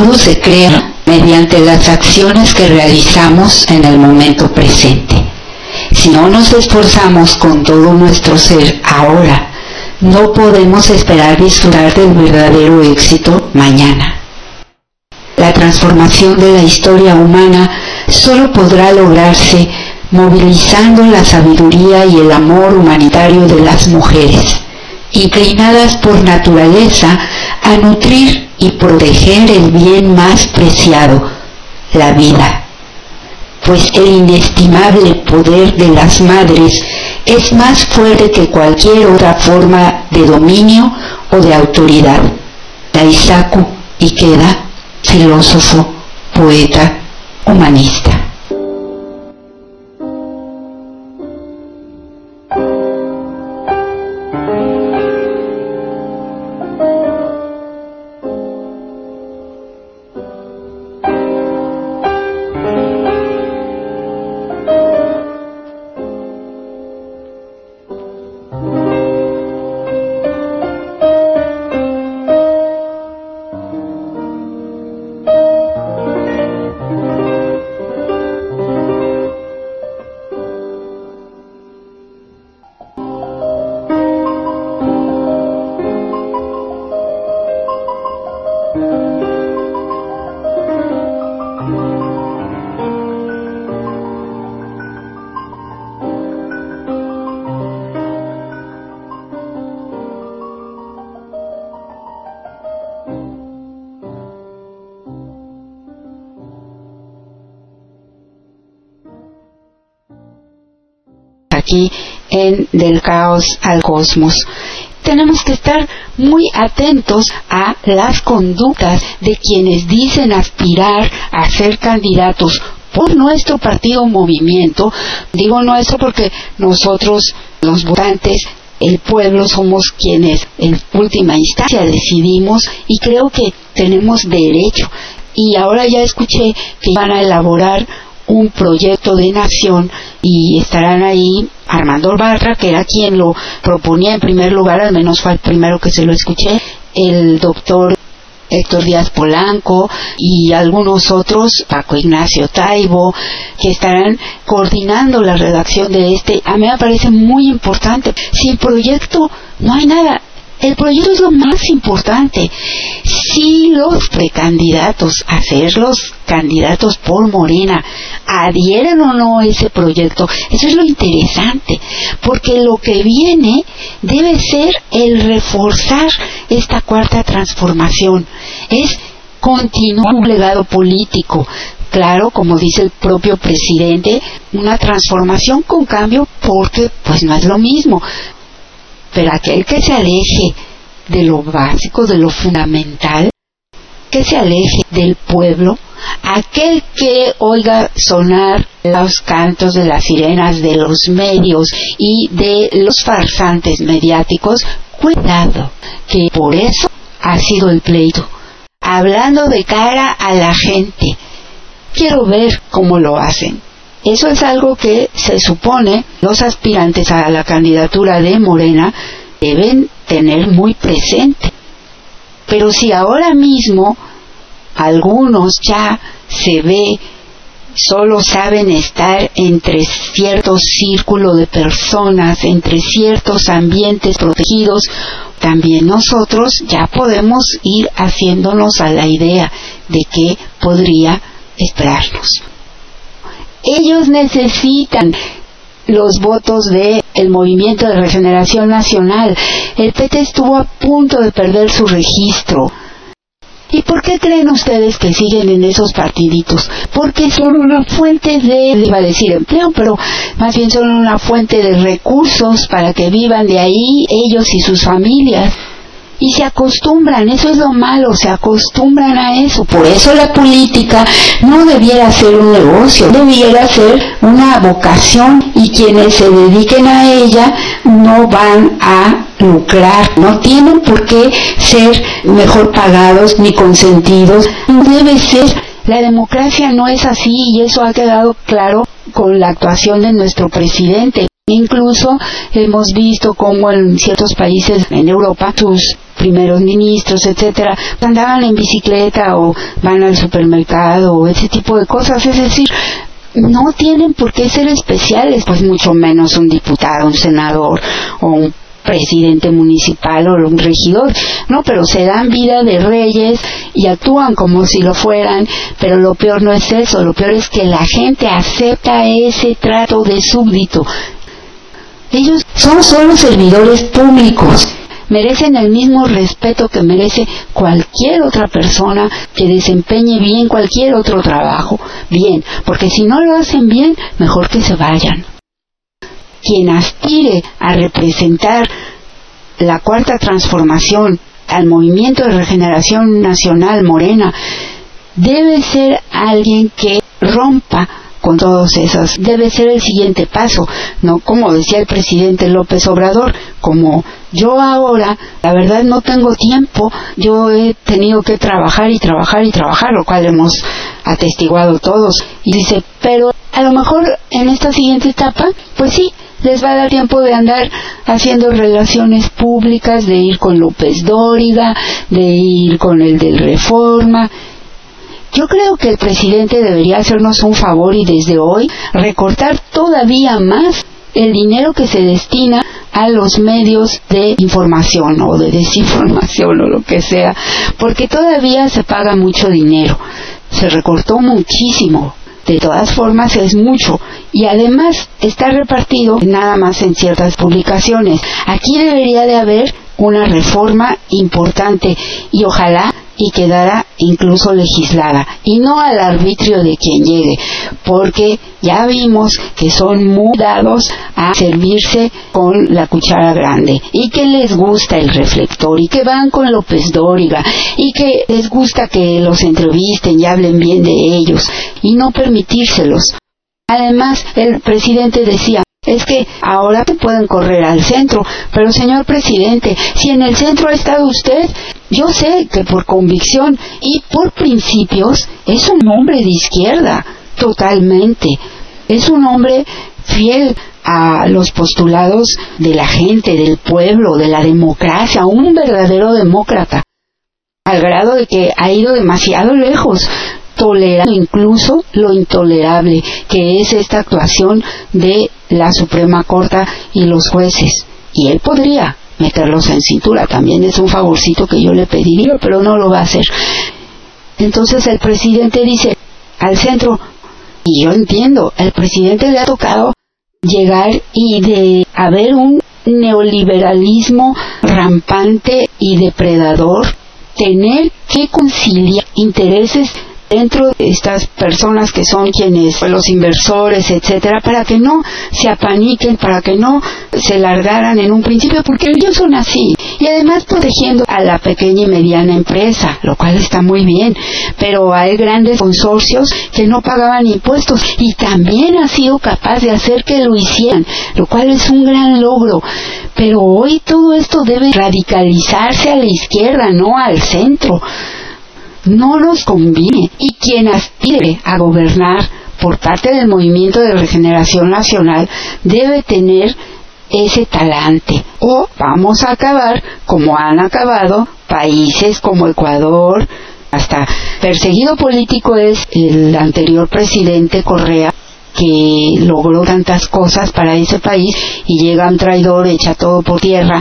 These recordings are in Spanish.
futuro se crea mediante las acciones que realizamos en el momento presente. Si no nos esforzamos con todo nuestro ser ahora, no podemos esperar disfrutar del verdadero éxito mañana. La transformación de la historia humana solo podrá lograrse movilizando la sabiduría y el amor humanitario de las mujeres, inclinadas por naturaleza a nutrir y proteger el bien más preciado, la vida. Pues el inestimable poder de las madres es más fuerte que cualquier otra forma de dominio o de autoridad. Daisaku Ikeda, filósofo, poeta, humanista. Aquí en Del Caos al Cosmos. Tenemos que estar muy atentos a las conductas de quienes dicen aspirar a ser candidatos por nuestro partido movimiento. Digo nuestro porque nosotros, los votantes, el pueblo somos quienes en última instancia decidimos y creo que tenemos derecho. Y ahora ya escuché que van a elaborar un proyecto de nación y estarán ahí Armando Barra, que era quien lo proponía en primer lugar, al menos fue el primero que se lo escuché, el doctor Héctor Díaz Polanco y algunos otros, Paco Ignacio Taibo, que estarán coordinando la redacción de este. A mí me parece muy importante. Sin proyecto no hay nada. El proyecto es lo más importante. si los precandidatos, hacerlos candidatos por Morena, adhieren o no a ese proyecto, eso es lo interesante, porque lo que viene debe ser el reforzar esta cuarta transformación, es continuar un legado político, claro, como dice el propio presidente, una transformación con cambio porque pues no es lo mismo. Pero aquel que se aleje de lo básico, de lo fundamental, que se aleje del pueblo, aquel que oiga sonar los cantos de las sirenas de los medios y de los farsantes mediáticos, cuidado, que por eso ha sido el pleito. Hablando de cara a la gente, quiero ver cómo lo hacen. Eso es algo que se supone los aspirantes a la candidatura de Morena deben tener muy presente. Pero si ahora mismo algunos ya se ve solo saben estar entre cierto círculo de personas, entre ciertos ambientes protegidos, también nosotros ya podemos ir haciéndonos a la idea de que podría esperarnos. Ellos necesitan los votos de el Movimiento de Regeneración Nacional. El PT estuvo a punto de perder su registro. ¿Y por qué creen ustedes que siguen en esos partiditos? Porque son una fuente de, iba a decir empleo, pero más bien son una fuente de recursos para que vivan de ahí ellos y sus familias y se acostumbran, eso es lo malo, se acostumbran a eso. Por eso la política no debiera ser un negocio, debiera ser una vocación y quienes se dediquen a ella no van a lucrar, no tienen por qué ser mejor pagados ni consentidos, debe ser la democracia no es así y eso ha quedado claro con la actuación de nuestro presidente. Incluso hemos visto cómo en ciertos países en Europa sus primeros ministros, etcétera, andaban en bicicleta o van al supermercado o ese tipo de cosas, es decir, no tienen por qué ser especiales, pues mucho menos un diputado, un senador o un presidente municipal o un regidor, no, pero se dan vida de reyes y actúan como si lo fueran, pero lo peor no es eso, lo peor es que la gente acepta ese trato de súbdito. Ellos son solo servidores públicos merecen el mismo respeto que merece cualquier otra persona que desempeñe bien cualquier otro trabajo. Bien, porque si no lo hacen bien, mejor que se vayan. Quien aspire a representar la cuarta transformación al movimiento de regeneración nacional morena debe ser alguien que rompa con todos esos. Debe ser el siguiente paso, no como decía el presidente López Obrador, como yo ahora, la verdad no tengo tiempo, yo he tenido que trabajar y trabajar y trabajar, lo cual hemos atestiguado todos. Y dice, pero a lo mejor en esta siguiente etapa, pues sí, les va a dar tiempo de andar haciendo relaciones públicas, de ir con López Dóriga, de ir con el del Reforma, yo creo que el presidente debería hacernos un favor y desde hoy recortar todavía más el dinero que se destina a los medios de información o de desinformación o lo que sea, porque todavía se paga mucho dinero. Se recortó muchísimo. De todas formas es mucho y además está repartido nada más en ciertas publicaciones. Aquí debería de haber una reforma importante y ojalá y quedara incluso legislada y no al arbitrio de quien llegue porque ya vimos que son muy dados a servirse con la cuchara grande y que les gusta el reflector y que van con López Dóriga y que les gusta que los entrevisten y hablen bien de ellos y no permitírselos. Además, el presidente decía, es que ahora pueden correr al centro, pero señor presidente, si en el centro ha estado usted, yo sé que por convicción y por principios es un hombre de izquierda, totalmente. Es un hombre fiel a los postulados de la gente, del pueblo, de la democracia, un verdadero demócrata, al grado de que ha ido demasiado lejos, tolerando incluso lo intolerable, que es esta actuación de la Suprema Corte y los jueces. Y él podría, meterlos en cintura. También es un favorcito que yo le pediría, pero no lo va a hacer. Entonces el presidente dice al centro, y yo entiendo, el presidente le ha tocado llegar y de haber un neoliberalismo rampante y depredador, tener que conciliar intereses dentro de estas personas que son quienes, los inversores, etcétera, para que no se apaniquen, para que no se largaran en un principio, porque ellos son así. Y además protegiendo a la pequeña y mediana empresa, lo cual está muy bien, pero hay grandes consorcios que no pagaban impuestos y también ha sido capaz de hacer que lo hicieran, lo cual es un gran logro. Pero hoy todo esto debe radicalizarse a la izquierda, no al centro no nos conviene. Y quien aspire a gobernar por parte del movimiento de regeneración nacional debe tener ese talante. O vamos a acabar como han acabado países como Ecuador. Hasta perseguido político es el anterior presidente Correa que logró tantas cosas para ese país y llega un traidor, echa todo por tierra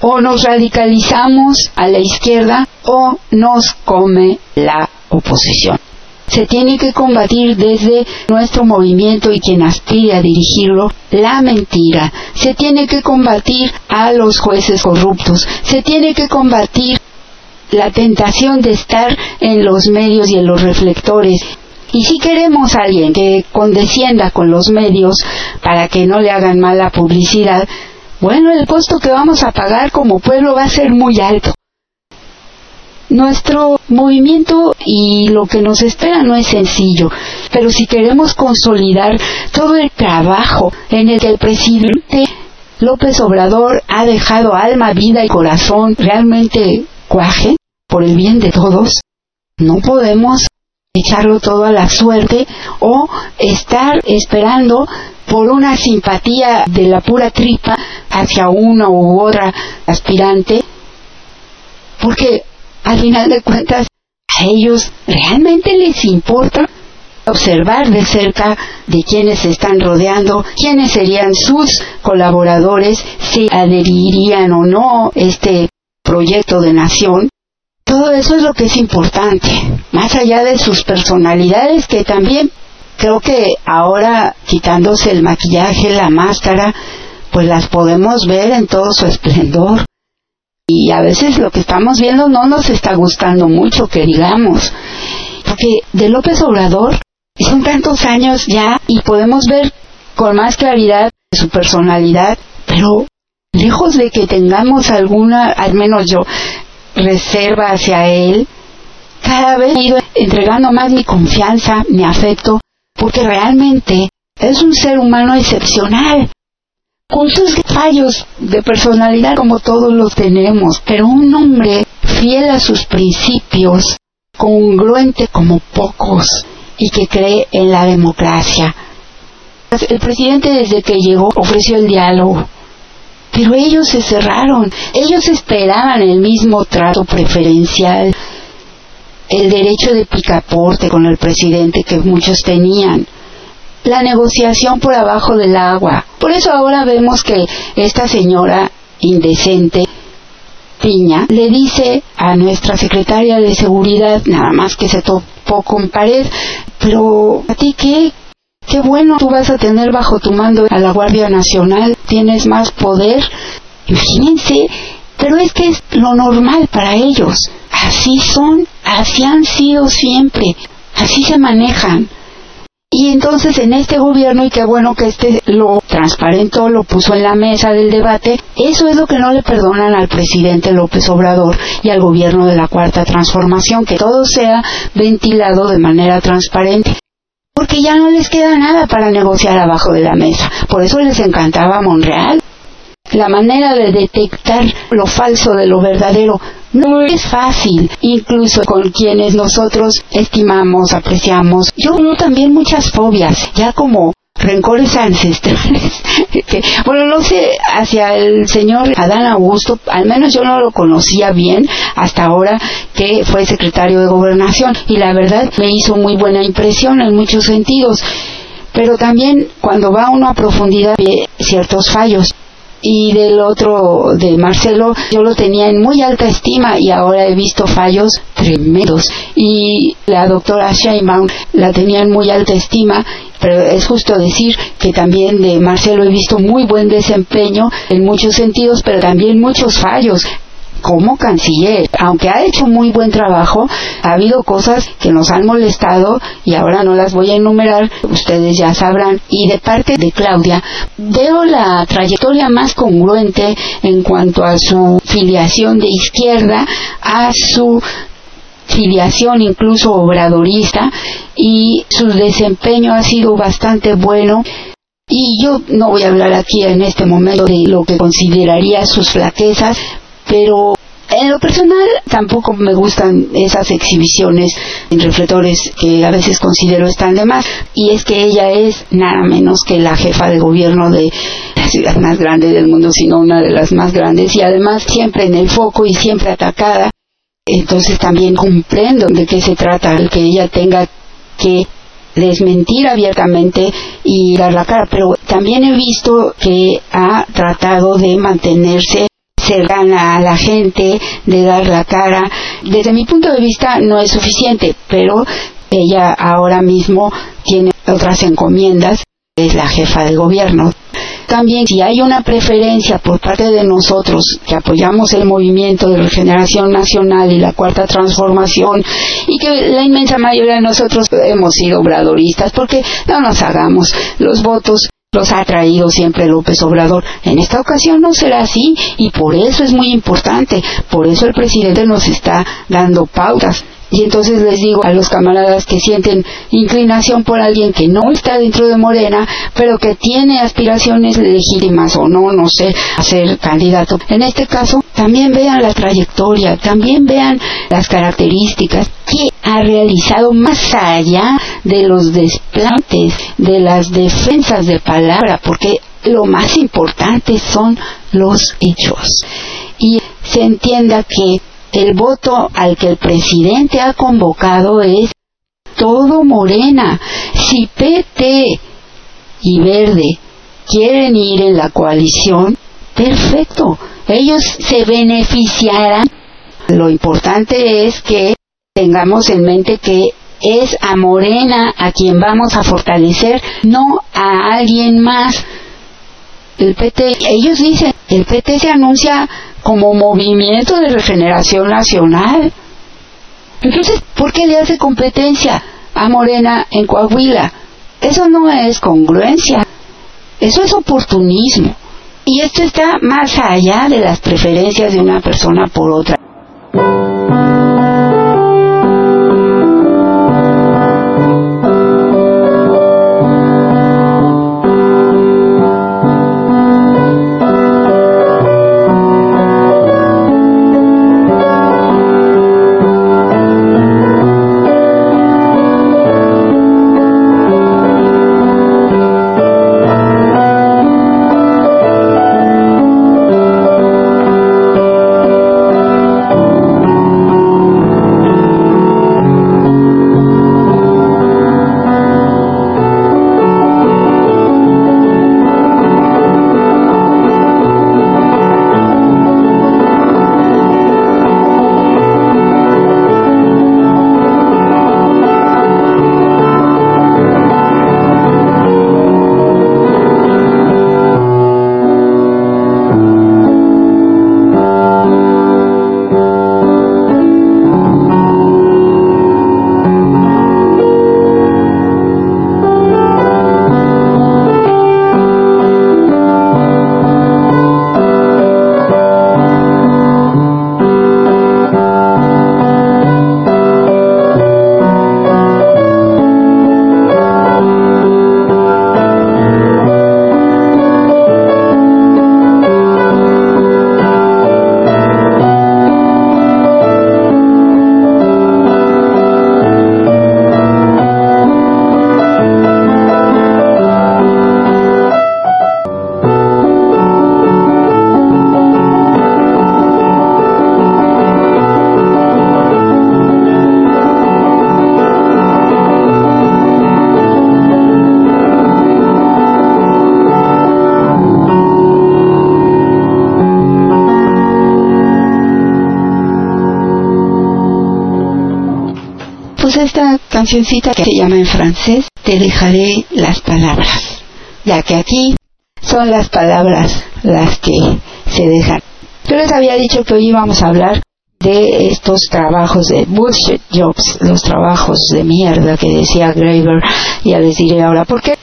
o nos radicalizamos a la izquierda o nos come la oposición. Se tiene que combatir desde nuestro movimiento y quien aspire a dirigirlo la mentira. Se tiene que combatir a los jueces corruptos. Se tiene que combatir la tentación de estar en los medios y en los reflectores. Y si queremos a alguien que condescienda con los medios para que no le hagan mala publicidad, bueno, el costo que vamos a pagar como pueblo va a ser muy alto. Nuestro movimiento y lo que nos espera no es sencillo, pero si queremos consolidar todo el trabajo en el que el presidente López Obrador ha dejado alma, vida y corazón realmente cuaje por el bien de todos, no podemos echarlo todo a la suerte o estar esperando por una simpatía de la pura tripa hacia una u otra aspirante, porque al final de cuentas a ellos realmente les importa observar de cerca de quienes se están rodeando, quiénes serían sus colaboradores, si adherirían o no este proyecto de nación. Todo eso es lo que es importante, más allá de sus personalidades que también creo que ahora quitándose el maquillaje, la máscara, pues las podemos ver en todo su esplendor. Y a veces lo que estamos viendo no nos está gustando mucho, que digamos. Porque de López Obrador son tantos años ya y podemos ver con más claridad su personalidad, pero lejos de que tengamos alguna, al menos yo, reserva hacia él, cada vez he ido entregando más mi confianza, mi afecto, porque realmente es un ser humano excepcional, con sus fallos de personalidad como todos los tenemos, pero un hombre fiel a sus principios, congruente como pocos y que cree en la democracia. El presidente desde que llegó ofreció el diálogo, pero ellos se cerraron, ellos esperaban el mismo trato preferencial el derecho de picaporte con el presidente que muchos tenían, la negociación por abajo del agua. Por eso ahora vemos que esta señora indecente, Piña, le dice a nuestra secretaria de seguridad, nada más que se topó con pared, pero a ti qué, qué bueno tú vas a tener bajo tu mando a la Guardia Nacional, tienes más poder. Imagínense, pero es que es lo normal para ellos. Así son, así han sido siempre, así se manejan. Y entonces en este gobierno, y qué bueno que este lo transparentó, lo puso en la mesa del debate, eso es lo que no le perdonan al presidente López Obrador y al gobierno de la Cuarta Transformación, que todo sea ventilado de manera transparente. Porque ya no les queda nada para negociar abajo de la mesa. Por eso les encantaba Monreal. La manera de detectar lo falso de lo verdadero no es fácil, incluso con quienes nosotros estimamos, apreciamos. Yo tengo también muchas fobias, ya como rencores ancestrales. bueno, no sé, hacia el señor Adán Augusto, al menos yo no lo conocía bien hasta ahora que fue secretario de gobernación y la verdad me hizo muy buena impresión en muchos sentidos. Pero también cuando va uno a profundidad ve ciertos fallos y del otro, de Marcelo, yo lo tenía en muy alta estima y ahora he visto fallos tremendos. Y la doctora Sheinbaum la tenía en muy alta estima pero es justo decir que también de Marcelo he visto muy buen desempeño en muchos sentidos, pero también muchos fallos como canciller, aunque ha hecho muy buen trabajo, ha habido cosas que nos han molestado y ahora no las voy a enumerar, ustedes ya sabrán. Y de parte de Claudia, veo la trayectoria más congruente en cuanto a su filiación de izquierda, a su filiación incluso obradorista y su desempeño ha sido bastante bueno y yo no voy a hablar aquí en este momento de lo que consideraría sus flaquezas, pero en lo personal tampoco me gustan esas exhibiciones en reflectores que a veces considero están de más y es que ella es nada menos que la jefa de gobierno de la ciudad más grande del mundo, sino una de las más grandes y además siempre en el foco y siempre atacada. Entonces también comprendo de qué se trata el que ella tenga que desmentir abiertamente y dar la cara, pero también he visto que ha tratado de mantenerse cercana a la gente, de dar la cara. Desde mi punto de vista no es suficiente, pero ella ahora mismo tiene otras encomiendas, es la jefa del gobierno. También si hay una preferencia por parte de nosotros que apoyamos el movimiento de regeneración nacional y la cuarta transformación y que la inmensa mayoría de nosotros hemos sido obradoristas porque no nos hagamos los votos los ha traído siempre López Obrador. En esta ocasión no será así y por eso es muy importante, por eso el presidente nos está dando pautas. Y entonces les digo a los camaradas que sienten inclinación por alguien que no está dentro de Morena, pero que tiene aspiraciones legítimas o no, no sé, a ser candidato. En este caso, también vean la trayectoria, también vean las características que ha realizado más allá de los desplantes, de las defensas de palabra, porque lo más importante son los hechos. Y se entienda que el voto al que el presidente ha convocado es todo Morena. Si PT y Verde quieren ir en la coalición, perfecto, ellos se beneficiarán. Lo importante es que tengamos en mente que es a Morena a quien vamos a fortalecer, no a alguien más. El PT, ellos dicen, el PT se anuncia como movimiento de regeneración nacional. Entonces, ¿por qué le hace competencia a Morena en Coahuila? Eso no es congruencia, eso es oportunismo. Y esto está más allá de las preferencias de una persona por otra. Que se llama en francés Te dejaré las palabras, ya que aquí son las palabras las que se dejan. Yo les había dicho que hoy íbamos a hablar de estos trabajos de bullshit jobs, los trabajos de mierda que decía Graeber, ya les diré ahora por qué.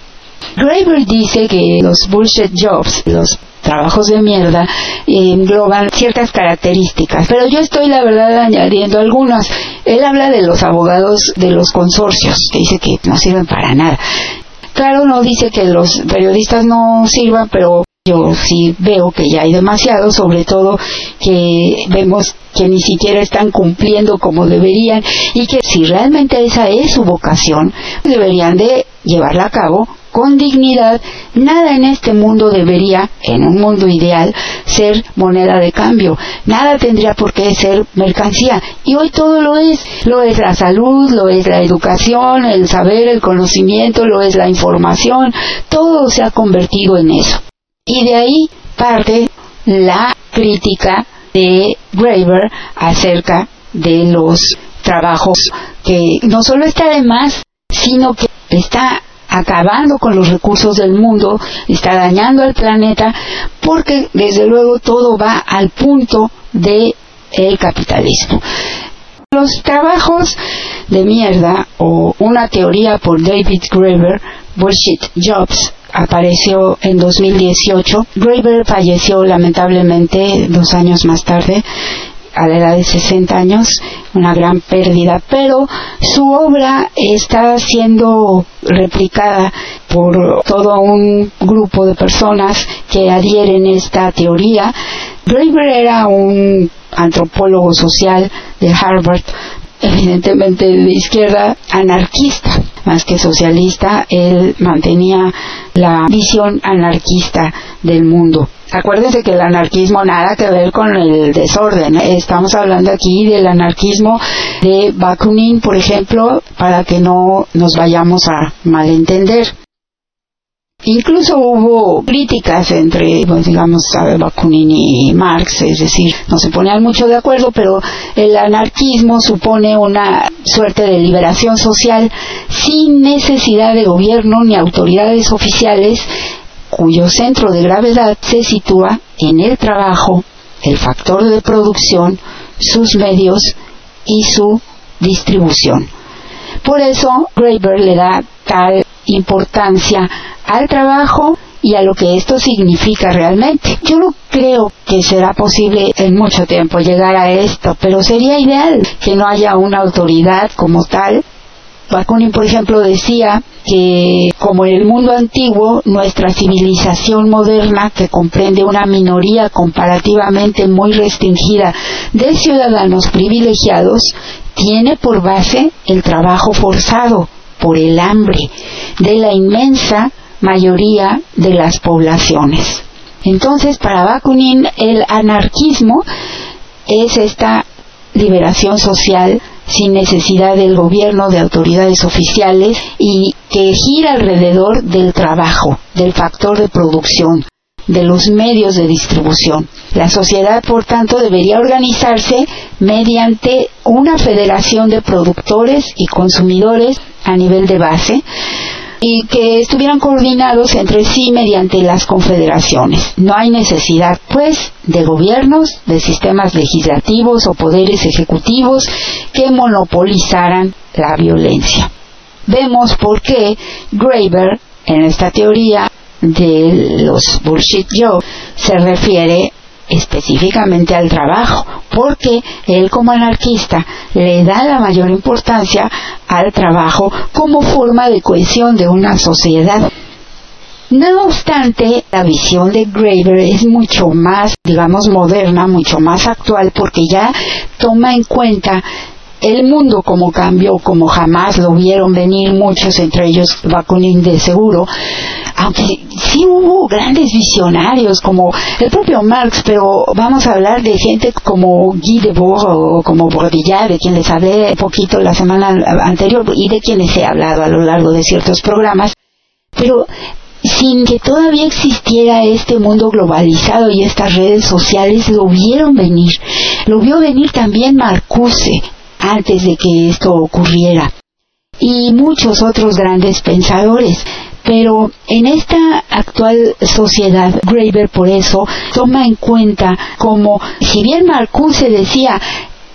Graeber dice que los bullshit jobs, los trabajos de mierda, engloban ciertas características, pero yo estoy la verdad añadiendo algunas. Él habla de los abogados de los consorcios, que dice que no sirven para nada. Claro, no dice que los periodistas no sirvan, pero sí veo que ya hay demasiado, sobre todo que vemos que ni siquiera están cumpliendo como deberían y que si realmente esa es su vocación, deberían de llevarla a cabo con dignidad. Nada en este mundo debería, en un mundo ideal, ser moneda de cambio. Nada tendría por qué ser mercancía. Y hoy todo lo es. Lo es la salud, lo es la educación, el saber, el conocimiento, lo es la información. Todo se ha convertido en eso. Y de ahí parte la crítica de Graeber acerca de los trabajos que no solo está de más, sino que está acabando con los recursos del mundo, está dañando al planeta, porque desde luego todo va al punto de el capitalismo. Los trabajos de mierda o una teoría por David Graeber, Bullshit Jobs, apareció en 2018. Graeber falleció lamentablemente dos años más tarde a la edad de 60 años, una gran pérdida, pero su obra está siendo replicada por todo un grupo de personas que adhieren esta teoría. Graeber era un antropólogo social de Harvard, evidentemente de izquierda, anarquista, más que socialista, él mantenía la visión anarquista del mundo. Acuérdense que el anarquismo nada que ver con el desorden. ¿eh? Estamos hablando aquí del anarquismo de Bakunin, por ejemplo, para que no nos vayamos a malentender. Incluso hubo críticas entre, pues, digamos, Bakunin y Marx, es decir, no se ponían mucho de acuerdo, pero el anarquismo supone una suerte de liberación social sin necesidad de gobierno ni autoridades oficiales, cuyo centro de gravedad se sitúa en el trabajo, el factor de producción, sus medios y su distribución. Por eso Graeber le da tal importancia al trabajo y a lo que esto significa realmente. Yo no creo que será posible en mucho tiempo llegar a esto, pero sería ideal que no haya una autoridad como tal. Bakunin, por ejemplo, decía que como en el mundo antiguo, nuestra civilización moderna, que comprende una minoría comparativamente muy restringida de ciudadanos privilegiados, tiene por base el trabajo forzado por el hambre de la inmensa mayoría de las poblaciones. Entonces, para Bakunin, el anarquismo es esta liberación social sin necesidad del gobierno, de autoridades oficiales y que gira alrededor del trabajo, del factor de producción, de los medios de distribución. La sociedad, por tanto, debería organizarse mediante una federación de productores y consumidores a nivel de base y que estuvieran coordinados entre sí mediante las confederaciones. No hay necesidad, pues, de gobiernos, de sistemas legislativos o poderes ejecutivos que monopolizaran la violencia. Vemos por qué Graeber, en esta teoría de los bullshit jobs, se refiere específicamente al trabajo, porque él como anarquista le da la mayor importancia al trabajo como forma de cohesión de una sociedad. No obstante, la visión de Graeber es mucho más, digamos, moderna, mucho más actual, porque ya toma en cuenta el mundo como cambió, como jamás lo vieron venir muchos, entre ellos Bakunin de seguro, aunque sí hubo grandes visionarios como el propio Marx, pero vamos a hablar de gente como Guy Debord o como Baudrillard, de quien les hablé poquito la semana anterior y de quienes he hablado a lo largo de ciertos programas, pero sin que todavía existiera este mundo globalizado y estas redes sociales, lo vieron venir. Lo vio venir también Marcuse, antes de que esto ocurriera. y muchos otros grandes pensadores. Pero en esta actual sociedad, Graeber por eso toma en cuenta como, si bien Marcuse decía,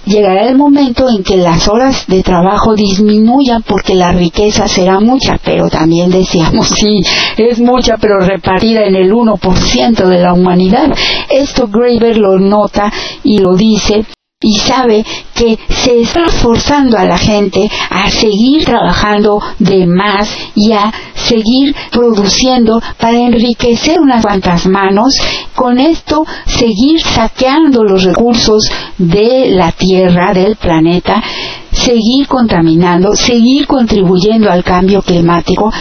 llegará el momento en que las horas de trabajo disminuyan porque la riqueza será mucha, pero también decíamos, sí, es mucha, pero repartida en el 1% de la humanidad. Esto Graeber lo nota y lo dice y sabe que se está forzando a la gente a seguir trabajando de más y a seguir produciendo para enriquecer unas cuantas manos, con esto seguir saqueando los recursos de la Tierra, del planeta, seguir contaminando, seguir contribuyendo al cambio climático,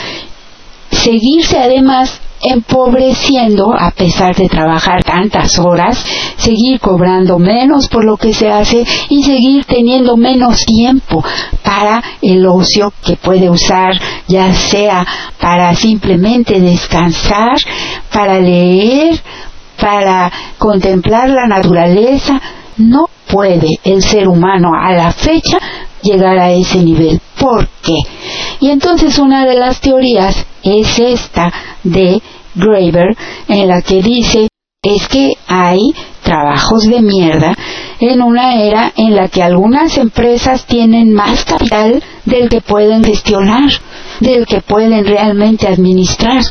seguirse además empobreciendo a pesar de trabajar tantas horas, seguir cobrando menos por lo que se hace y seguir teniendo menos tiempo para el ocio que puede usar, ya sea para simplemente descansar, para leer, para contemplar la naturaleza. No puede el ser humano a la fecha llegar a ese nivel. ¿Por qué? Y entonces una de las teorías es esta de Graeber, en la que dice es que hay trabajos de mierda en una era en la que algunas empresas tienen más capital del que pueden gestionar, del que pueden realmente administrar.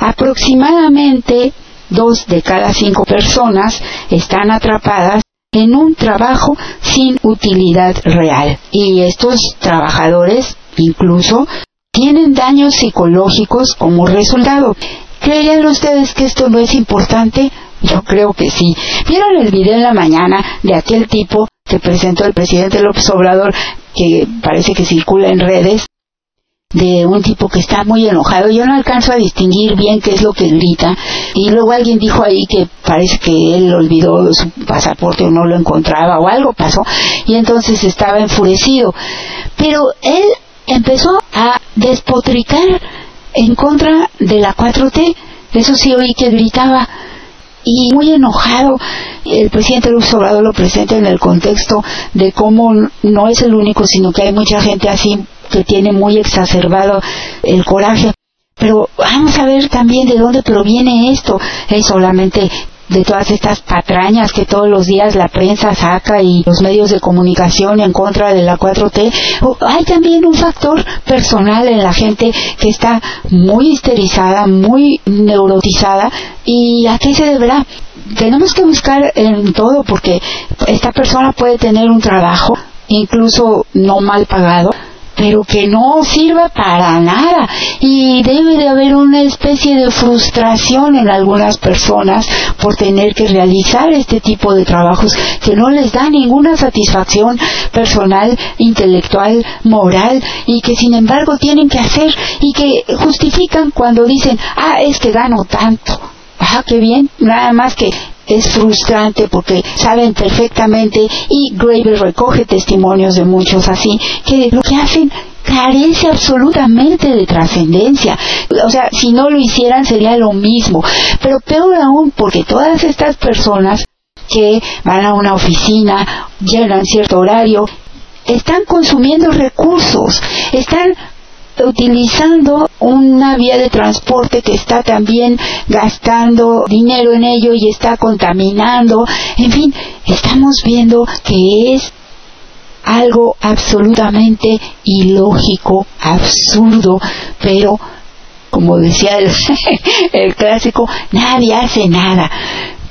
Aproximadamente dos de cada cinco personas están atrapadas en un trabajo sin utilidad real. Y estos trabajadores incluso tienen daños psicológicos como resultado. ¿Creerían ustedes que esto no es importante? Yo creo que sí. ¿Vieron el video en la mañana de aquel tipo que presentó el presidente López Obrador, que parece que circula en redes, de un tipo que está muy enojado. Yo no alcanzo a distinguir bien qué es lo que grita. Y luego alguien dijo ahí que parece que él olvidó su pasaporte o no lo encontraba o algo pasó. Y entonces estaba enfurecido. Pero él empezó a despotricar en contra de la 4T. Eso sí oí que gritaba y muy enojado. El presidente López Obrador lo presenta en el contexto de cómo no es el único, sino que hay mucha gente así que tiene muy exacerbado el coraje. Pero vamos a ver también de dónde proviene esto. Es solamente de todas estas patrañas que todos los días la prensa saca y los medios de comunicación en contra de la 4T. Hay también un factor personal en la gente que está muy histerizada, muy neurotizada y a qué se deberá. Tenemos que buscar en todo porque esta persona puede tener un trabajo incluso no mal pagado, pero que no sirva para nada. Y debe de haber una especie de frustración en algunas personas por tener que realizar este tipo de trabajos que no les da ninguna satisfacción personal, intelectual, moral y que sin embargo tienen que hacer y que justifican cuando dicen, ah, es que gano tanto. Ah, qué bien, nada más que es frustrante porque saben perfectamente y Graeber recoge testimonios de muchos así que lo que hacen carece absolutamente de trascendencia. O sea, si no lo hicieran sería lo mismo. Pero peor aún porque todas estas personas que van a una oficina, llegan cierto horario, están consumiendo recursos, están utilizando una vía de transporte que está también gastando dinero en ello y está contaminando. En fin, estamos viendo que es algo absolutamente ilógico, absurdo, pero como decía el, el clásico, nadie hace nada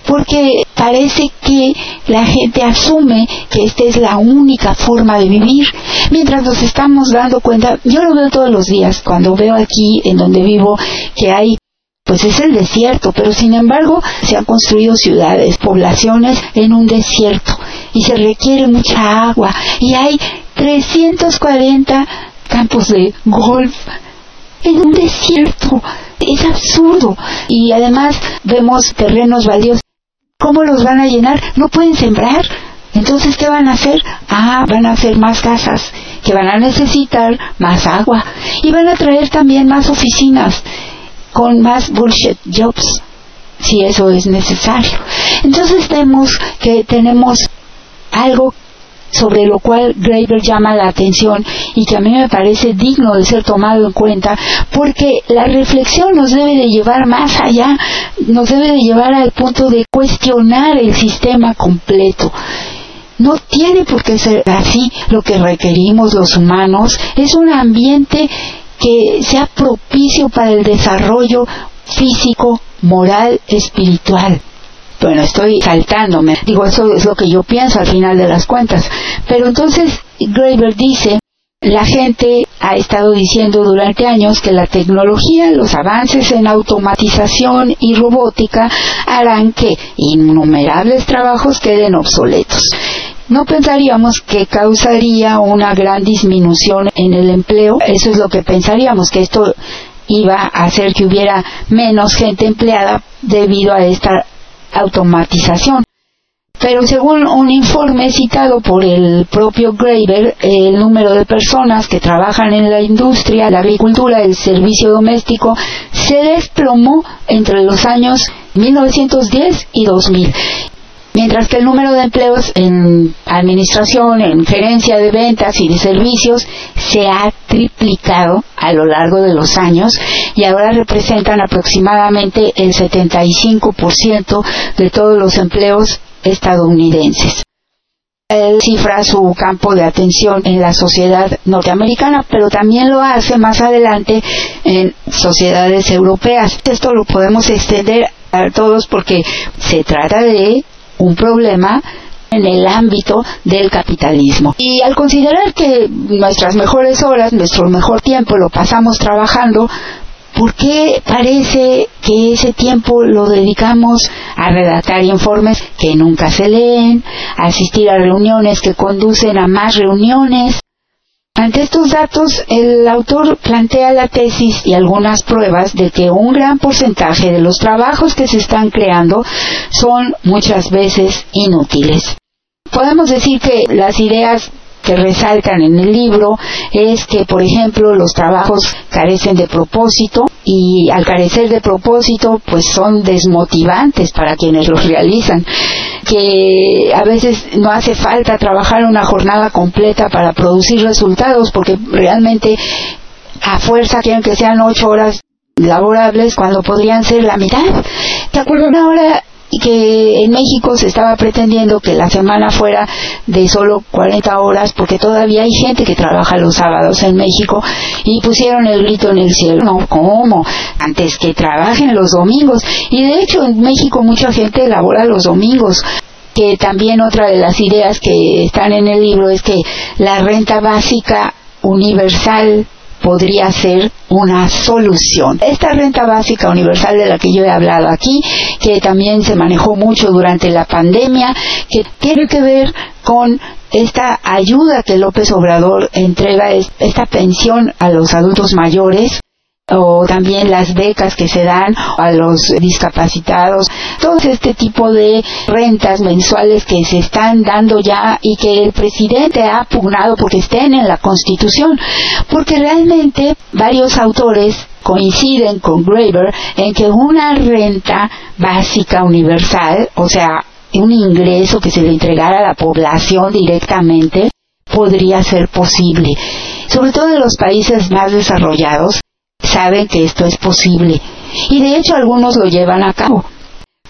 porque parece que la gente asume que esta es la única forma de vivir, mientras nos estamos dando cuenta, yo lo veo todos los días, cuando veo aquí en donde vivo que hay pues es el desierto, pero sin embargo se han construido ciudades, poblaciones en un desierto y se requiere mucha agua y hay 340 campos de golf en un desierto. Es absurdo. Y además vemos terrenos baldíos ¿Cómo los van a llenar? No pueden sembrar. Entonces, ¿qué van a hacer? Ah, van a hacer más casas, que van a necesitar más agua. Y van a traer también más oficinas, con más bullshit jobs, si eso es necesario. Entonces vemos que tenemos algo sobre lo cual Graeber llama la atención y que a mí me parece digno de ser tomado en cuenta porque la reflexión nos debe de llevar más allá, nos debe de llevar al punto de cuestionar el sistema completo. No tiene por qué ser así. Lo que requerimos los humanos es un ambiente que sea propicio para el desarrollo físico, moral, espiritual. Bueno, estoy saltándome. Digo, eso es lo que yo pienso al final de las cuentas. Pero entonces Graeber dice, la gente ha estado diciendo durante años que la tecnología, los avances en automatización y robótica harán que innumerables trabajos queden obsoletos. No pensaríamos que causaría una gran disminución en el empleo, eso es lo que pensaríamos, que esto iba a hacer que hubiera menos gente empleada debido a esta automatización. Pero según un informe citado por el propio Graeber, el número de personas que trabajan en la industria, la agricultura, el servicio doméstico, se desplomó entre los años 1910 y 2000 mientras que el número de empleos en administración, en gerencia de ventas y de servicios se ha triplicado a lo largo de los años y ahora representan aproximadamente el 75% de todos los empleos estadounidenses. Él cifra su campo de atención en la sociedad norteamericana, pero también lo hace más adelante en sociedades europeas. Esto lo podemos extender a todos porque se trata de un problema en el ámbito del capitalismo. Y al considerar que nuestras mejores horas, nuestro mejor tiempo lo pasamos trabajando, ¿por qué parece que ese tiempo lo dedicamos a redactar informes que nunca se leen, a asistir a reuniones que conducen a más reuniones, ante estos datos, el autor plantea la tesis y algunas pruebas de que un gran porcentaje de los trabajos que se están creando son muchas veces inútiles. Podemos decir que las ideas que resaltan en el libro es que, por ejemplo, los trabajos carecen de propósito y al carecer de propósito, pues son desmotivantes para quienes los realizan que a veces no hace falta trabajar una jornada completa para producir resultados porque realmente a fuerza quieren que sean ocho horas laborables cuando podrían ser la mitad. ¿Te acuerdas ahora que en México se estaba pretendiendo que la semana fuera de solo 40 horas porque todavía hay gente que trabaja los sábados en México y pusieron el grito en el cielo, no, ¿cómo? Antes que trabajen los domingos y de hecho en México mucha gente labora los domingos que también otra de las ideas que están en el libro es que la renta básica universal podría ser una solución. Esta renta básica universal de la que yo he hablado aquí, que también se manejó mucho durante la pandemia, que tiene que ver con esta ayuda que López Obrador entrega, esta pensión a los adultos mayores, o también las becas que se dan a los discapacitados, todo este tipo de rentas mensuales que se están dando ya y que el presidente ha pugnado porque estén en la Constitución, porque realmente varios autores coinciden con Graeber en que una renta básica universal, o sea, un ingreso que se le entregara a la población directamente, podría ser posible. Sobre todo en los países más desarrollados, saben que esto es posible y de hecho algunos lo llevan a cabo.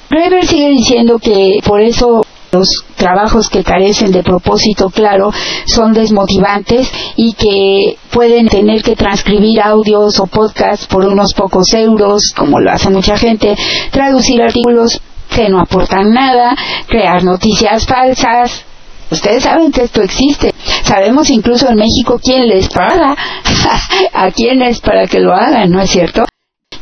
Greber sigue diciendo que por eso los trabajos que carecen de propósito claro son desmotivantes y que pueden tener que transcribir audios o podcasts por unos pocos euros, como lo hace mucha gente, traducir artículos que no aportan nada, crear noticias falsas, Ustedes saben que esto existe. Sabemos incluso en México quién les paga, a quién es para que lo hagan, ¿no es cierto?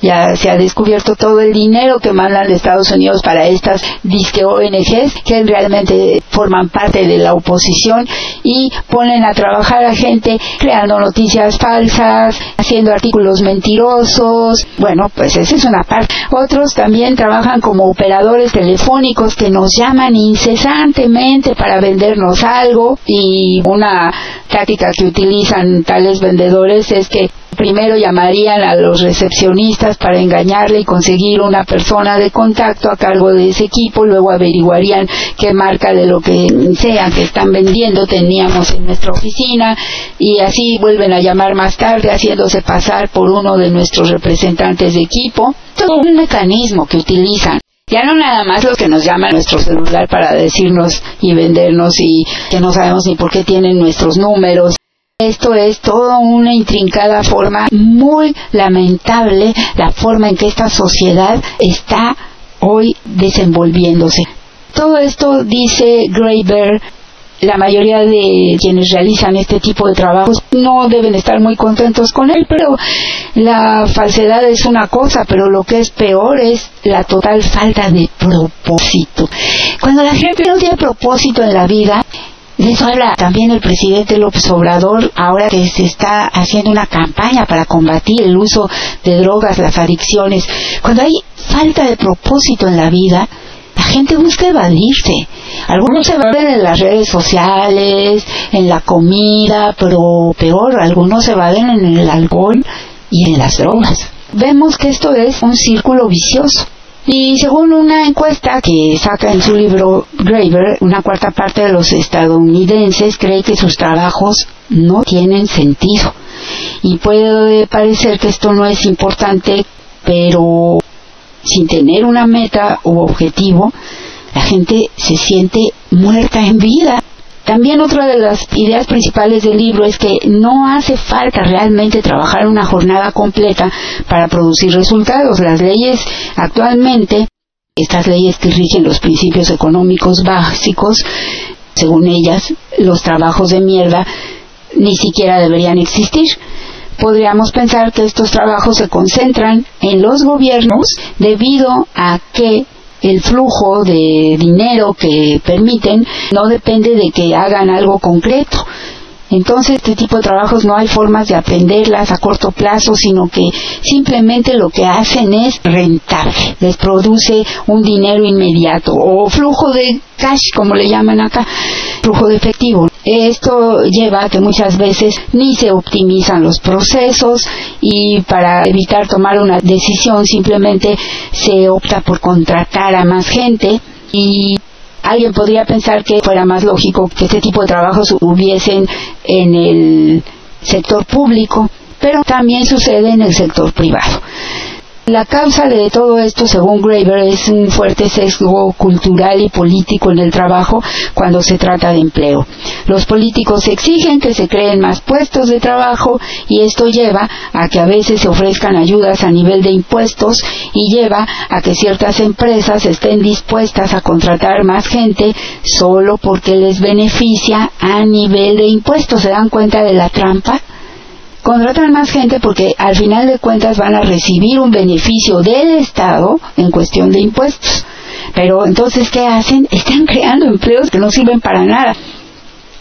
Ya se ha descubierto todo el dinero que mandan de Estados Unidos para estas disque ONGs que realmente forman parte de la oposición y ponen a trabajar a gente creando noticias falsas, haciendo artículos mentirosos. Bueno, pues esa es una parte. Otros también trabajan como operadores telefónicos que nos llaman incesantemente para vendernos algo y una táctica que utilizan tales vendedores es que Primero llamarían a los recepcionistas para engañarle y conseguir una persona de contacto a cargo de ese equipo, luego averiguarían qué marca de lo que sea que están vendiendo teníamos en nuestra oficina y así vuelven a llamar más tarde haciéndose pasar por uno de nuestros representantes de equipo. Todo un mecanismo que utilizan. Ya no nada más los que nos llaman a nuestro celular para decirnos y vendernos y que no sabemos ni por qué tienen nuestros números. Esto es toda una intrincada forma muy lamentable, la forma en que esta sociedad está hoy desenvolviéndose. Todo esto, dice Graeber, la mayoría de quienes realizan este tipo de trabajos no deben estar muy contentos con él, pero la falsedad es una cosa, pero lo que es peor es la total falta de propósito. Cuando la gente no tiene propósito en la vida, de eso habla también el presidente López Obrador ahora que se está haciendo una campaña para combatir el uso de drogas, las adicciones. Cuando hay falta de propósito en la vida, la gente busca evadirse. Algunos se evaden en las redes sociales, en la comida, pero peor, algunos se evaden en el alcohol y en las drogas. Vemos que esto es un círculo vicioso. Y según una encuesta que saca en su libro Graeber, una cuarta parte de los estadounidenses cree que sus trabajos no tienen sentido. Y puede parecer que esto no es importante, pero sin tener una meta u objetivo, la gente se siente muerta en vida. También otra de las ideas principales del libro es que no hace falta realmente trabajar una jornada completa para producir resultados. Las leyes actualmente, estas leyes que rigen los principios económicos básicos, según ellas, los trabajos de mierda ni siquiera deberían existir. Podríamos pensar que estos trabajos se concentran en los gobiernos debido a que el flujo de dinero que permiten no depende de que hagan algo concreto. Entonces, este tipo de trabajos no hay formas de aprenderlas a corto plazo, sino que simplemente lo que hacen es rentable. Les produce un dinero inmediato o flujo de cash, como le llaman acá, flujo de efectivo. Esto lleva a que muchas veces ni se optimizan los procesos y para evitar tomar una decisión simplemente se opta por contratar a más gente y alguien podría pensar que fuera más lógico que este tipo de trabajos hubiesen en el sector público, pero también sucede en el sector privado. La causa de todo esto, según Graeber, es un fuerte sesgo cultural y político en el trabajo cuando se trata de empleo. Los políticos exigen que se creen más puestos de trabajo y esto lleva a que a veces se ofrezcan ayudas a nivel de impuestos y lleva a que ciertas empresas estén dispuestas a contratar más gente solo porque les beneficia a nivel de impuestos. ¿Se dan cuenta de la trampa? Contratan más gente porque al final de cuentas van a recibir un beneficio del Estado en cuestión de impuestos. Pero entonces, ¿qué hacen? Están creando empleos que no sirven para nada.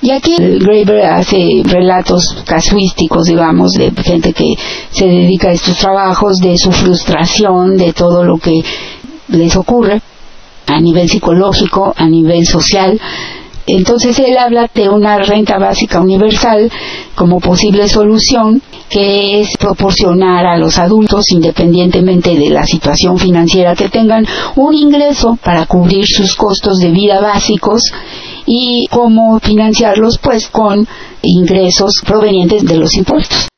Y aquí Graeber hace relatos casuísticos, digamos, de gente que se dedica a estos trabajos, de su frustración, de todo lo que les ocurre a nivel psicológico, a nivel social, entonces él habla de una renta básica universal como posible solución que es proporcionar a los adultos, independientemente de la situación financiera que tengan, un ingreso para cubrir sus costos de vida básicos y cómo financiarlos pues con ingresos provenientes de los impuestos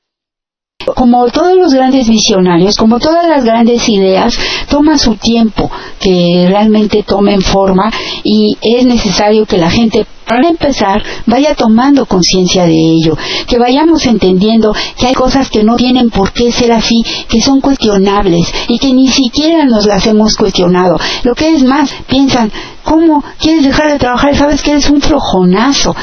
como todos los grandes visionarios, como todas las grandes ideas, toma su tiempo que realmente tomen forma y es necesario que la gente para empezar, vaya tomando conciencia de ello, que vayamos entendiendo que hay cosas que no tienen por qué ser así, que son cuestionables y que ni siquiera nos las hemos cuestionado. Lo que es más, piensan, ¿cómo quieres dejar de trabajar? Sabes que eres un flojonazo.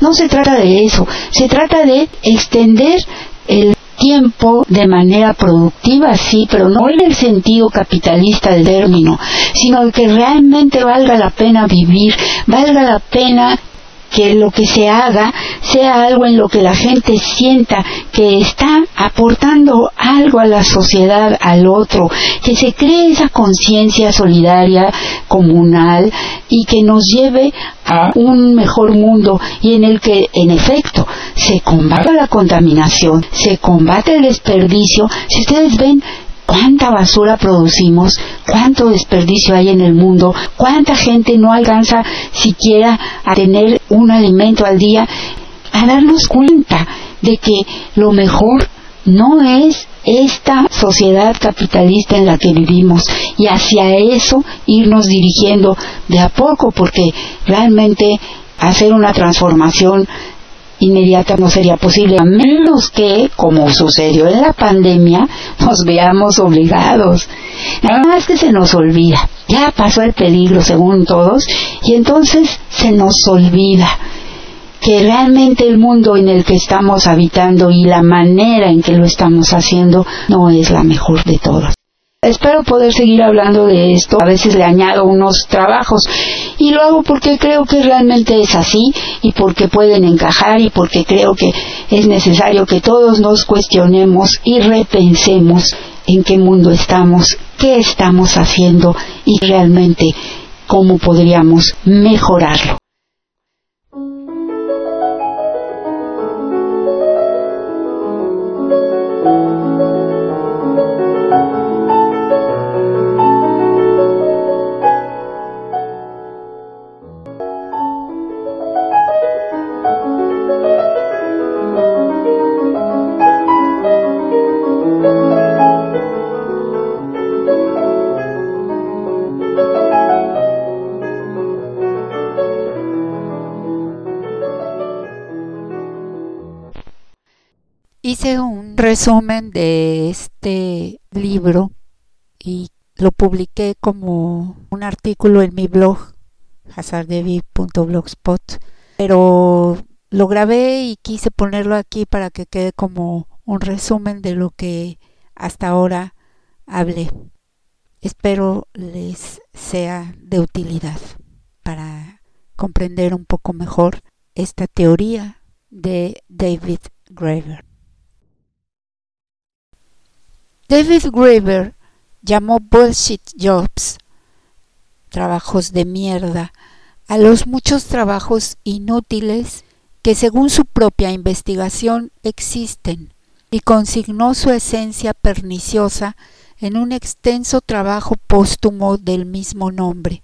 No se trata de eso, se trata de extender el tiempo de manera productiva, sí, pero no en el sentido capitalista del término, sino que realmente valga la pena vivir, valga la pena que lo que se haga sea algo en lo que la gente sienta que está aportando algo a la sociedad, al otro, que se cree esa conciencia solidaria, comunal y que nos lleve a un mejor mundo y en el que, en efecto, se combate la contaminación, se combate el desperdicio. Si ustedes ven, cuánta basura producimos, cuánto desperdicio hay en el mundo, cuánta gente no alcanza siquiera a tener un alimento al día, a darnos cuenta de que lo mejor no es esta sociedad capitalista en la que vivimos. Y hacia eso irnos dirigiendo de a poco porque realmente hacer una transformación inmediata no sería posible, a menos que, como sucedió en la pandemia, nos veamos obligados. Nada más que se nos olvida. Ya pasó el peligro, según todos, y entonces se nos olvida que realmente el mundo en el que estamos habitando y la manera en que lo estamos haciendo no es la mejor de todos. Espero poder seguir hablando de esto. A veces le añado unos trabajos y lo hago porque creo que realmente es así y porque pueden encajar y porque creo que es necesario que todos nos cuestionemos y repensemos en qué mundo estamos, qué estamos haciendo y realmente cómo podríamos mejorarlo. Resumen de este libro y lo publiqué como un artículo en mi blog hazardevi.blogspot pero lo grabé y quise ponerlo aquí para que quede como un resumen de lo que hasta ahora hablé. Espero les sea de utilidad para comprender un poco mejor esta teoría de David Graeber. David Graeber llamó bullshit jobs, trabajos de mierda, a los muchos trabajos inútiles que según su propia investigación existen y consignó su esencia perniciosa en un extenso trabajo póstumo del mismo nombre.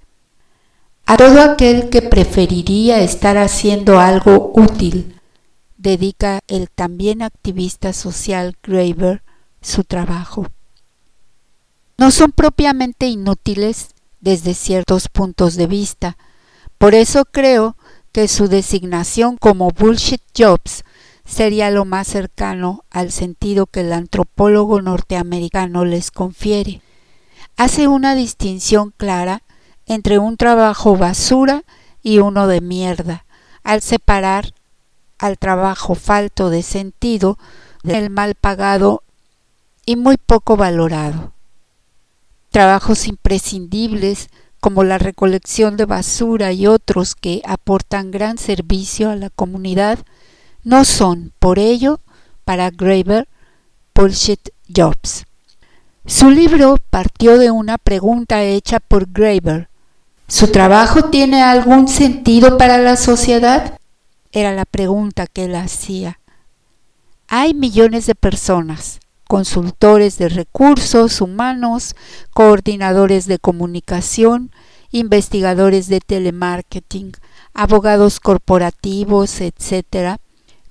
A todo aquel que preferiría estar haciendo algo útil, dedica el también activista social Graeber su trabajo. No son propiamente inútiles desde ciertos puntos de vista, por eso creo que su designación como bullshit jobs sería lo más cercano al sentido que el antropólogo norteamericano les confiere. Hace una distinción clara entre un trabajo basura y uno de mierda, al separar al trabajo falto de sentido del mal pagado y muy poco valorado. Trabajos imprescindibles como la recolección de basura y otros que aportan gran servicio a la comunidad no son, por ello, para Graeber, bullshit jobs. Su libro partió de una pregunta hecha por Graeber. ¿Su trabajo tiene algún sentido para la sociedad? Era la pregunta que él hacía. Hay millones de personas, consultores de recursos humanos, coordinadores de comunicación, investigadores de telemarketing, abogados corporativos, etc.,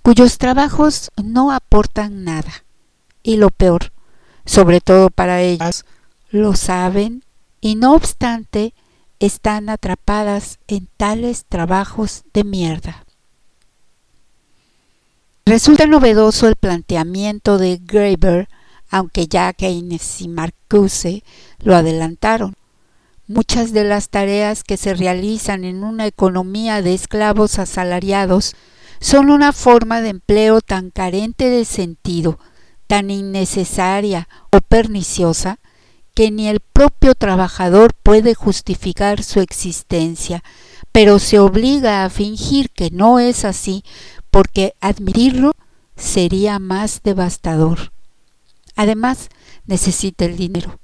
cuyos trabajos no aportan nada. Y lo peor, sobre todo para ellos, lo saben y no obstante están atrapadas en tales trabajos de mierda. Resulta novedoso el planteamiento de Graeber, aunque ya Keynes y Marcuse lo adelantaron. Muchas de las tareas que se realizan en una economía de esclavos asalariados son una forma de empleo tan carente de sentido, tan innecesaria o perniciosa, que ni el propio trabajador puede justificar su existencia, pero se obliga a fingir que no es así porque admitirlo sería más devastador. Además, necesita el dinero.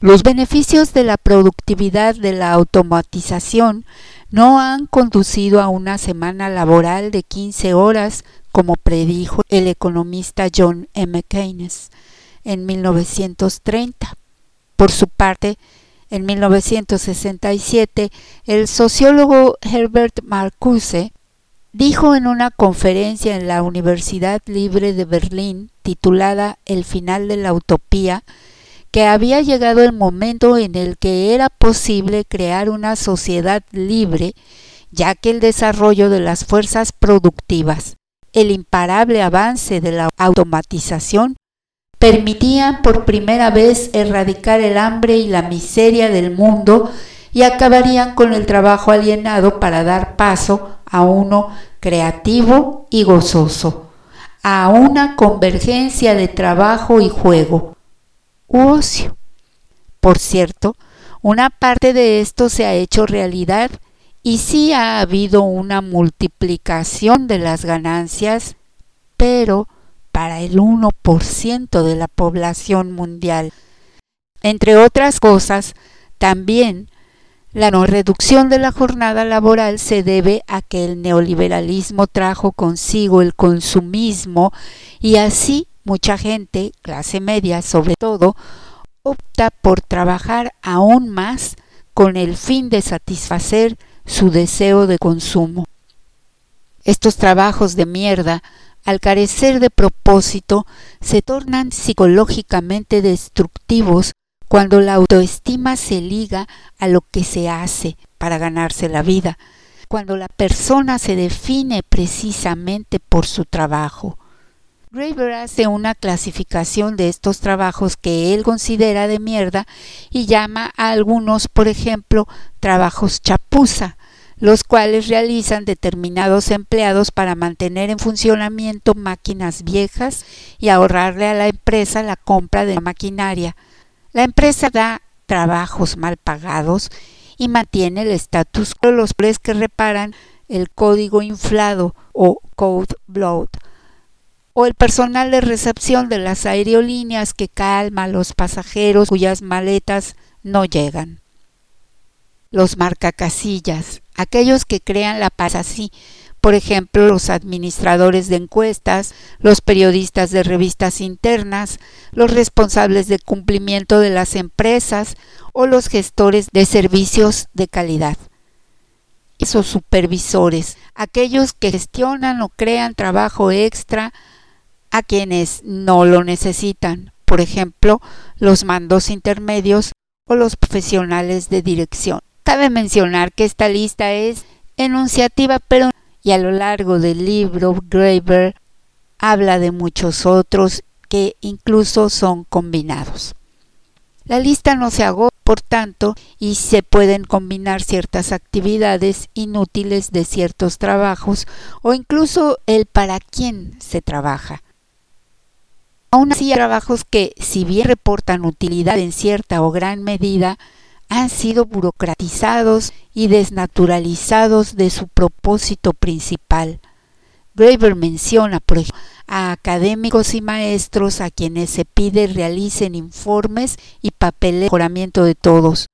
Los beneficios de la productividad de la automatización no han conducido a una semana laboral de 15 horas como predijo el economista John M. Keynes en 1930. Por su parte, en 1967, el sociólogo Herbert Marcuse dijo en una conferencia en la Universidad Libre de Berlín titulada El final de la utopía, que había llegado el momento en el que era posible crear una sociedad libre, ya que el desarrollo de las fuerzas productivas, el imparable avance de la automatización, permitían por primera vez erradicar el hambre y la miseria del mundo y acabarían con el trabajo alienado para dar paso a uno creativo y gozoso, a una convergencia de trabajo y juego u ocio. Por cierto, una parte de esto se ha hecho realidad y sí ha habido una multiplicación de las ganancias, pero para el 1% de la población mundial. Entre otras cosas, también la no reducción de la jornada laboral se debe a que el neoliberalismo trajo consigo el consumismo y así mucha gente, clase media sobre todo, opta por trabajar aún más con el fin de satisfacer su deseo de consumo. Estos trabajos de mierda, al carecer de propósito, se tornan psicológicamente destructivos cuando la autoestima se liga a lo que se hace para ganarse la vida, cuando la persona se define precisamente por su trabajo. Graeber hace una clasificación de estos trabajos que él considera de mierda y llama a algunos, por ejemplo, trabajos chapuza, los cuales realizan determinados empleados para mantener en funcionamiento máquinas viejas y ahorrarle a la empresa la compra de maquinaria. La empresa da trabajos mal pagados y mantiene el status quo los hombres que reparan el código inflado o code bloat o el personal de recepción de las aerolíneas que calma a los pasajeros cuyas maletas no llegan. Los marcacasillas, aquellos que crean la paz así, por ejemplo, los administradores de encuestas, los periodistas de revistas internas, los responsables de cumplimiento de las empresas o los gestores de servicios de calidad. Esos supervisores, aquellos que gestionan o crean trabajo extra a quienes no lo necesitan, por ejemplo, los mandos intermedios o los profesionales de dirección. Cabe mencionar que esta lista es enunciativa pero y a lo largo del libro Graeber habla de muchos otros que incluso son combinados. La lista no se agota, por tanto, y se pueden combinar ciertas actividades inútiles de ciertos trabajos o incluso el para quién se trabaja. Aún así hay trabajos que, si bien reportan utilidad en cierta o gran medida, han sido burocratizados y desnaturalizados de su propósito principal. Graeber menciona, por ejemplo, a académicos y maestros a quienes se pide realicen informes y papel de mejoramiento de todos.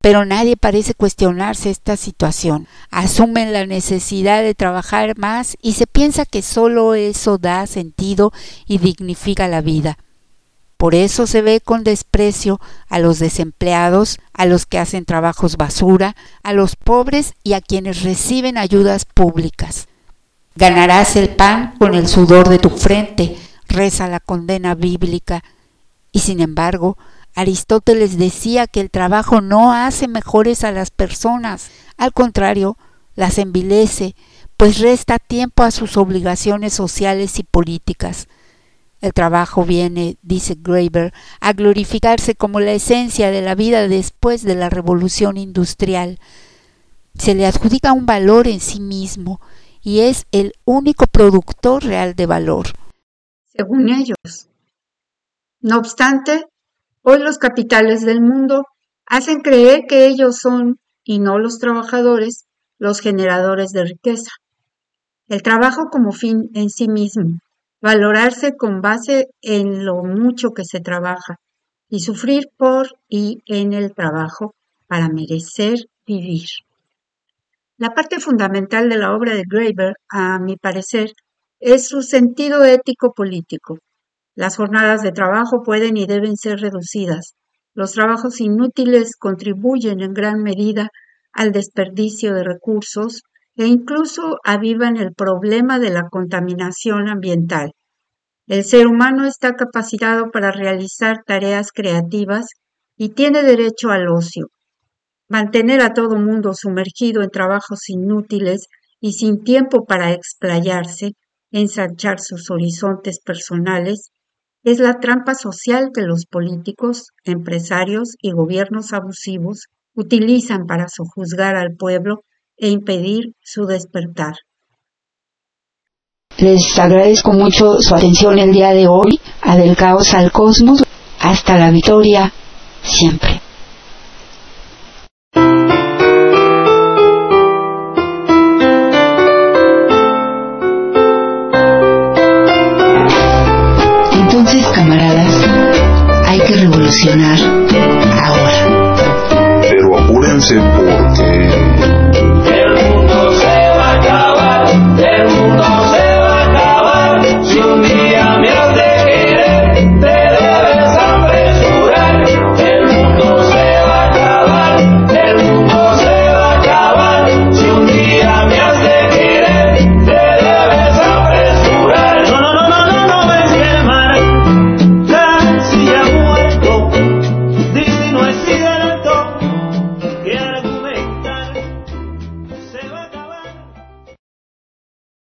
Pero nadie parece cuestionarse esta situación. Asumen la necesidad de trabajar más y se piensa que solo eso da sentido y dignifica la vida. Por eso se ve con desprecio a los desempleados, a los que hacen trabajos basura, a los pobres y a quienes reciben ayudas públicas. Ganarás el pan con el sudor de tu frente, reza la condena bíblica. Y sin embargo, Aristóteles decía que el trabajo no hace mejores a las personas, al contrario, las envilece, pues resta tiempo a sus obligaciones sociales y políticas. El trabajo viene, dice Graeber, a glorificarse como la esencia de la vida después de la revolución industrial. Se le adjudica un valor en sí mismo y es el único productor real de valor. Según ellos. No obstante, hoy los capitales del mundo hacen creer que ellos son, y no los trabajadores, los generadores de riqueza. el trabajo como fin en sí mismo, valorarse con base en lo mucho que se trabaja y sufrir por y en el trabajo para merecer vivir. La parte fundamental de la obra de Graeber, a mi parecer, es su sentido ético político. Las jornadas de trabajo pueden y deben ser reducidas. Los trabajos inútiles contribuyen en gran medida al desperdicio de recursos e incluso avivan el problema de la contaminación ambiental. El ser humano está capacitado para realizar tareas creativas y tiene derecho al ocio. Mantener a todo mundo sumergido en trabajos inútiles y sin tiempo para explayarse, ensanchar sus horizontes personales, es la trampa social que los políticos, empresarios y gobiernos abusivos utilizan para sojuzgar al pueblo e impedir su despertar. Les agradezco mucho su atención el día de hoy, a Del Caos al Cosmos, hasta la victoria, siempre.